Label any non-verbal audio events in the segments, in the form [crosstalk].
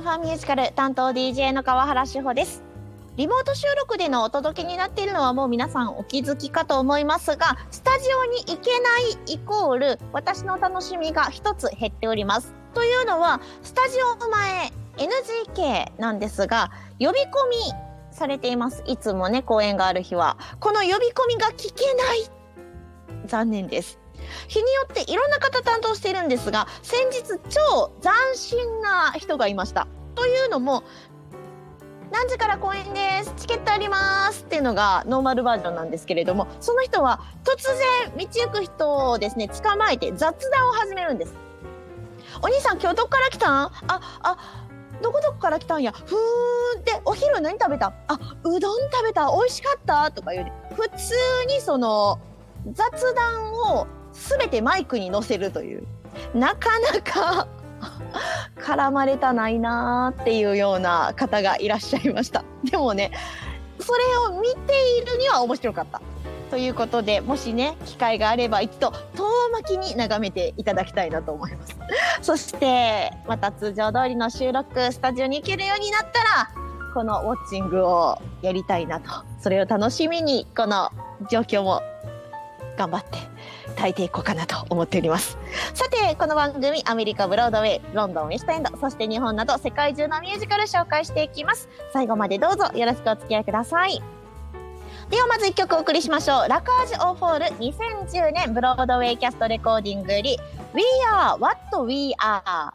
ンファンミュージカル担当 DJ の川原志保です。リモート収録でのお届けになっているのはもう皆さんお気づきかと思いますがスタジオに行けないイコール私の楽しみが一つ減っております。というのはスタジオ前 NGK なんですが呼び込みされています。いつもね公演がある日は。この呼び込みが聞けない残念です。日によっていろんな方担当しているんですが先日超斬新な人がいました。というのも何時から公演です。チケットありますっていうのがノーマルバージョンなんですけれどもその人は突然道行く人をですね捕まえて雑談を始めるんです。お兄さん今日どっから来たん？ああどこどこから来たんや？ふーんでお昼何食べた？あうどん食べた。美味しかった？とか言う普通にその雑談を全てマイクに載せるという。なかなか [laughs] 絡まれたないなーっていうような方がいらっしゃいました。[laughs] でもねそれを見ているには面白かった。ということでもしね機会があれば一度遠巻きに眺めていただきたいなと思います。[laughs] そしてまた通常通りの収録スタジオに行けるようになったらこのウォッチングをやりたいなと。それを楽しみにこの状況も頑張って耐えていこうかなと思っております。さてこの番組アメリカブロードウェイロンドンウェストエンドそして日本など世界中のミュージカル紹介していきます。最後までどうぞよろしくお付き合いください。ではまず1曲お送りしましょう。ラカージュ・オー・フォール2010年ブロードウェイキャストレコーディングより We are what we are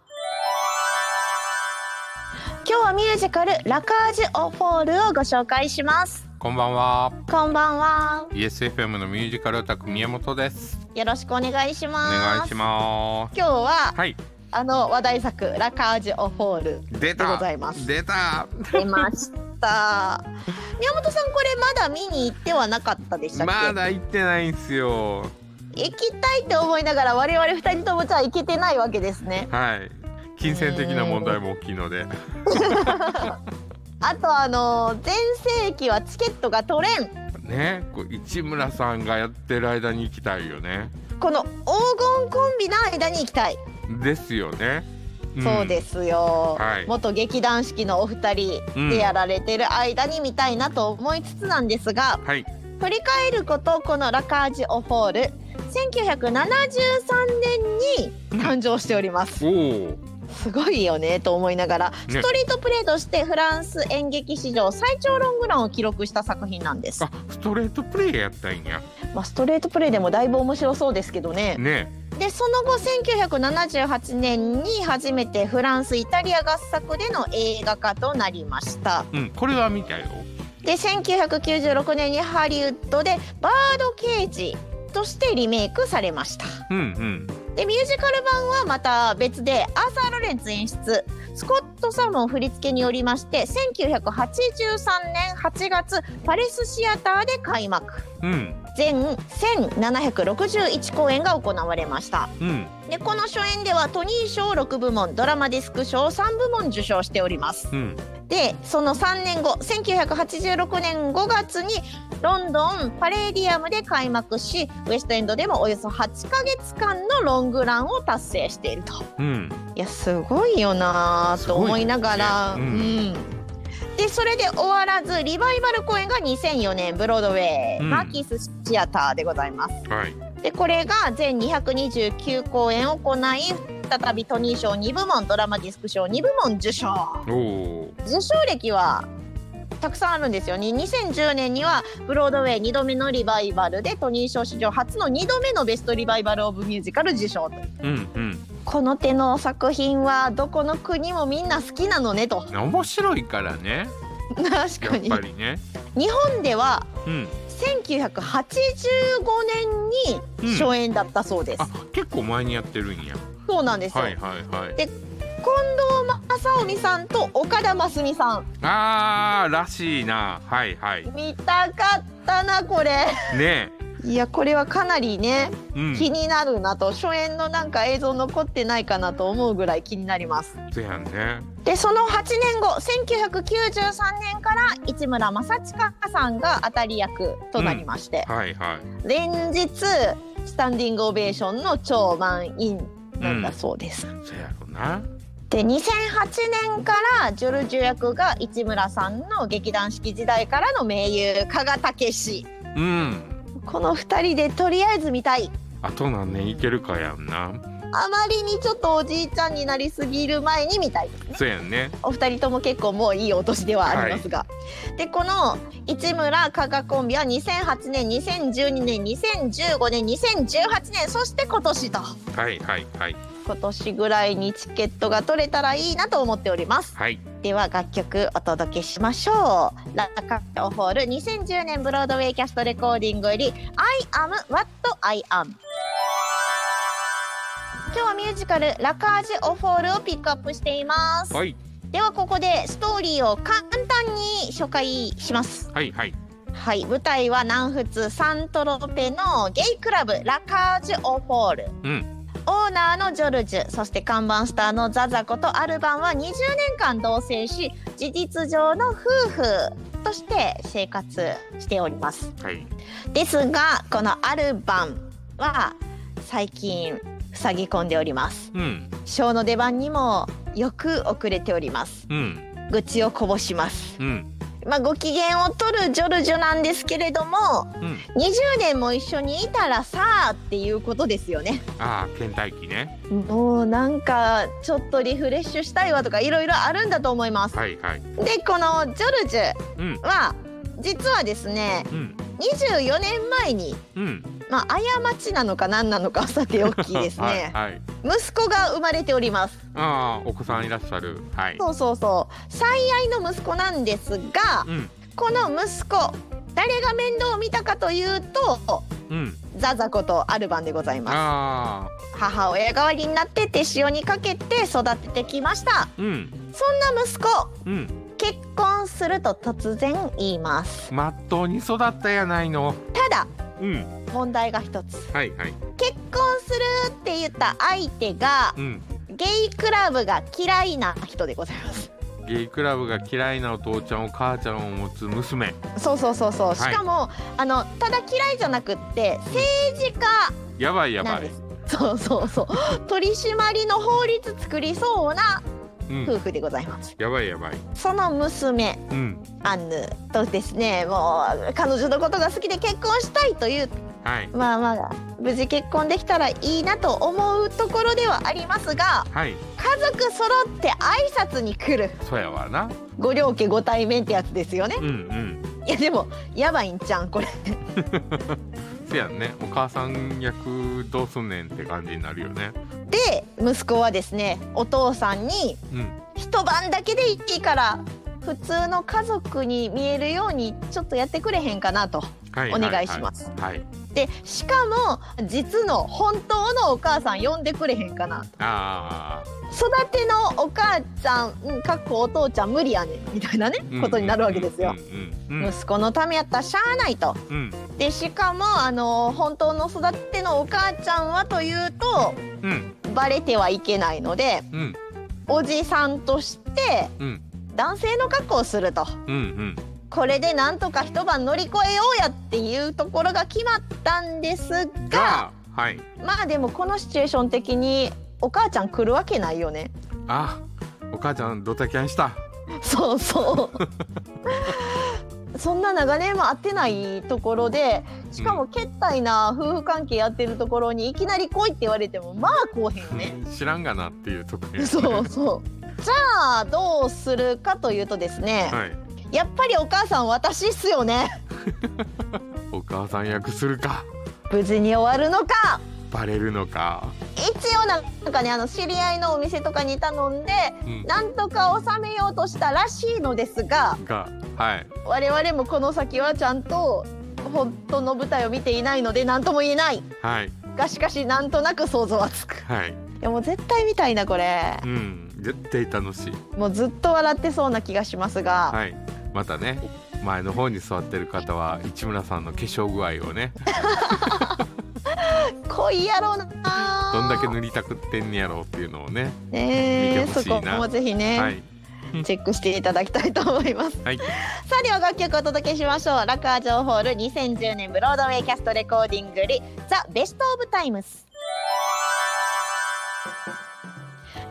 今日はミュージカルラカージュ・オ・フォールをご紹介します。こんばんは。こんばんは ESFM のミュージカルオタク宮本です。よろしくお願いしおます願いしま今日はす。はい。あの話題作ラカージュ・オ・フォールで出た。ございます出た。出ました [laughs] 宮本さんこれまだ見に行ってはなかったでしたっけ、まだ行ってないんすよ。行きたいって思いながら我々二人ともじゃあ行けてないわけですねはい。金銭的な問題も大きいので。[laughs] あとあの全盛期はチケットが取れんね、こう市村さんがやってる間に行きたいよね。この黄金コンビの間に行きたい、ですよね。んそうですよ、はい元劇団四季のお二人でやられてる間に見たいなと思いつつなんですが、はい。振り返ることこのラカージュ・オ・フォール1973年に誕生しておりますおお。すごいよねと思いながら、ねストリートプレイとしてフランス演劇史上最長ロングランを記録した作品なんですあ、ストレートプレイやったんや。まあ、ストレートプレイでもだいぶ面白そうですけどねね。でその後1978年に初めてフランスイタリア合作での映画化となりましたうん、これは見たよ。で1996年にハリウッドでバードケージとしてリメイクされましたうんうん。でミュージカル版はまた別でアーサー・ロレンツ演出。スコット・サモン振り付けによりまして1983年8月パレスシアターで開幕。うん。全1761公演が行われました。うん。でこの初演ではトニー賞6部門ドラマディスク賞3部門受賞しております。うん。でその3年後1986年5月にロンドンパレーディアムで開幕しウエストエンドでもおよそ8ヶ月間のロングランを達成していると。うん。いやすごいよなーと思いながら、でそれで終わらずリバイバル公演が2004年ブロードウェイ、うん。マーキースシアターでございます。はい。でこれが全229公演を行い再びトニー賞2部門ドラマディスク賞2部門受賞。受賞歴はたくさんあるんですよね。2010年にはブロードウェイ2度目のリバイバルでトニー賞史上初の2度目のベストリバイバル・オブ・ミュージカル受賞とう。んうん。この手の作品はどこの国もみんな好きなのねと。面白いからね。確やっかにぱりね。日本ではうん。1985年に初演だったそうです、あ結構前にやってるんや。そうなんですよ、はいはいはい。近藤正臣さんと岡田真澄さん。あーらしいな。はいはい。見たかったなこれ。ね。いやこれはかなりねえうん。気になるなと初演のなんか映像残ってないかなと思うぐらい気になります。そうやんね。でその8年後1993年から市村正親さんが当たり役となりまして、はいはい。連日スタンディングオベーションの超満員なんだそうです、そうやろなで2008年からジョルジュ役が市村さんの劇団四季時代からの盟友加賀武史うん。この2人でとりあえず見たい。あと何年いけるかやんな。あまりにちょっとおじいちゃんになりすぎる前に見たい。ですねそうやんね。お二人とも結構もういいお年ではありますが、でこの市村加賀コンビは2008年2012年2015年2018年そして今年とはいはいはい今年ぐらいにチケットが取れたらいいなと思っております。はい。では楽曲お届けしましょう。ラカオホール2010年ブロードウェイキャストレコーディングより I am what I am 今日はミュージカルラカージュ・オフォールをピックアップしています、はい。ではここでストーリーを簡単に紹介します。はいはい。はい舞台は南仏サントロペのゲイクラブラカージュ・オフォール。うんオーナーのジョルジュそして看板スターのザザコとアルバンは20年間同棲し事実上の夫婦として生活しております。はい。ですがこのアルバンは最近塞ぎ込んでおります。うん。ショーの出番にもよく遅れております。うん。愚痴をこぼします。うんまあご機嫌を取るジョルジュなんですけれどもうん。20年も一緒にいたらさあっていうことですよね。ああ倦怠期ね。もうなんかちょっとリフレッシュしたいわとかいろいろあるんだと思います。はいはい。でこのジョルジュうん。は実はですねうん。24年前にうんまあ過ちなのか何なのかはさておきですね。はい、はい、息子が生まれております。ああお子さんいらっしゃる。はい。そうそうそう。最愛の息子なんですがうん。この息子誰が面倒を見たかというとうん。ザザコとアルバンでございます。母親代わりになって手塩にかけて育ててきました。うん。そんな息子うん。結婚すると突然言います。まっとうに育ったやないの。ただうん問題が一つ。はいはい。結婚するって言った相手がうん。ゲイクラブが嫌いな人でございます。ゲイクラブが嫌いなお父ちゃんお母ちゃんを持つ娘。そうそうそうそう。い。しかも、あのただ嫌いじゃなくって政治家やばいやばい。そうそうそう。取り締まりの法律作りそうなうん夫婦でございます。やばいやばい。その娘うん。アンヌとですねもう彼女のことが好きで結婚したいというはい。まあまあ無事結婚できたらいいなと思うところではありますがはい。家族揃って挨拶に来る。そやわな。ご両家ご対面ってやつですよね。うんうん。いやでもやばいんちゃんこれ [laughs] せやんね。お母さん役どうすんねんって感じになるよね。で息子はですねお父さんにうん。一晩だけでいいから普通の家族に見えるようにちょっとやってくれへんかなとはいお願いします。はいでしかも実の本当のお母さん呼んでくれへんかな。あ育てのお母ちゃんうんかっこお父ちゃん無理やねん。みたいなねあことになるわけですよ。息子のためやったらしゃあないと。うん。でしかもあの本当の育てのお母ちゃんはというとうん。バレてはいけないのでうん。おじさんとしてうん。男性の格好をすると。うんうんこれでなんとか一晩乗り越えようやっていうところが決まったんですががはい。まあでもこのシチュエーション的にお母ちゃん来るわけないよね。あお母ちゃんドタキャンした。そうそう。[laughs] そんな長年も会ってないところでしかもけったいな夫婦関係やってるところにいきなり来いって言われてもまあ来おへんよね。知らんがなっていうとこやね。そうそう。じゃあどうするかというとですね、はいやっぱりお母さん私っすよね。[laughs] お母さん役するか。無事に終わるのか。バレるのか。一応なんかねあの知り合いのお店とかに頼んでうん。なんとか収めようとしたらしいのですががはい。我々もこの先はちゃんと本当の舞台を見ていないので何とも言えない。はい。がしかしなんとなく想像はつく。はい。いやもう絶対見たいなこれ。うん絶対楽しい。もうずっと笑ってそうな気がしますが、はい。またね前の方に座ってる方は市村さんの化粧具合をね。[laughs] 濃いやろうな。どんだけ塗りたくってんねやろうっていうのをねねえ見てほしいな。そこもぜひね、はい。チェックしていただきたいと思います。はい。さあでは楽曲をお届けしましょう。ラカージョーホール2010年ブロードウェイキャストレコーディングよりザ・ベスト・オブ・タイムス。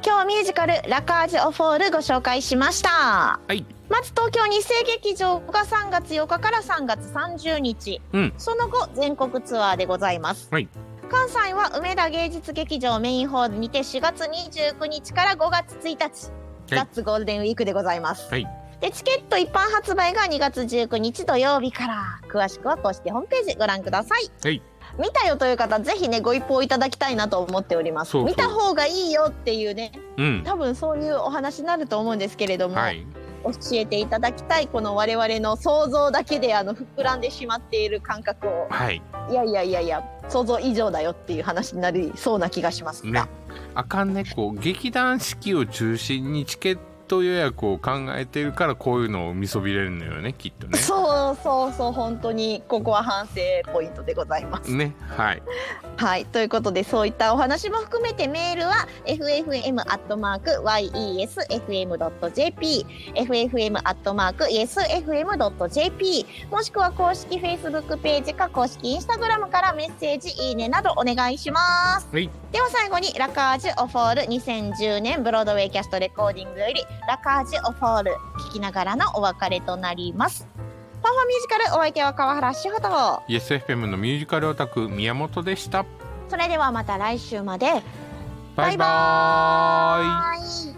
今日はミュージカル「ラカージュ・オフォール」ご紹介しました。はい。まず東京日生劇場が3月8日から3月30日、うん。その後全国ツアーでございます、はい。関西は梅田芸術劇場メインホールにて4月29日から5月1日、ザッツゴールデンウィークでございます、はい。でチケット一般発売が2月19日土曜日から。詳しくは公式ホームページご覧ください。はい見たよという方ぜひねご一報いただきたいなと思っております。見た方がいいよっていうねうん。多分そういうお話になると思うんですけれども、はい。教えていただきたいこの我々の想像だけであの膨らんでしまっている感覚を。はい。いやいやいやいや想像以上だよっていう話になりそうな気がしますね。が、あかんねこう劇団四季を中心にチケット予約を考えてるからこういうのを見そびれるのよねきっとねそうそうそう本当にここは反省ポイントでございます。ねはいはいということでそういったお話も含めてメールは ffm.yesfm.jp ffm.yesfm.jp もしくは公式 Facebook ページか公式 Instagram からメッセージいいねなどお願いします。はいでは最後にラカージュオフォール2010年ブロードウェイキャストレコーディングよりラカージュオフォール聞きながらのお別れとなります。パファミュージカルお相手は川原志穂と。YesFM のミュージカルオタク宮本でした。それではまた来週まで。バイバーイ。バイ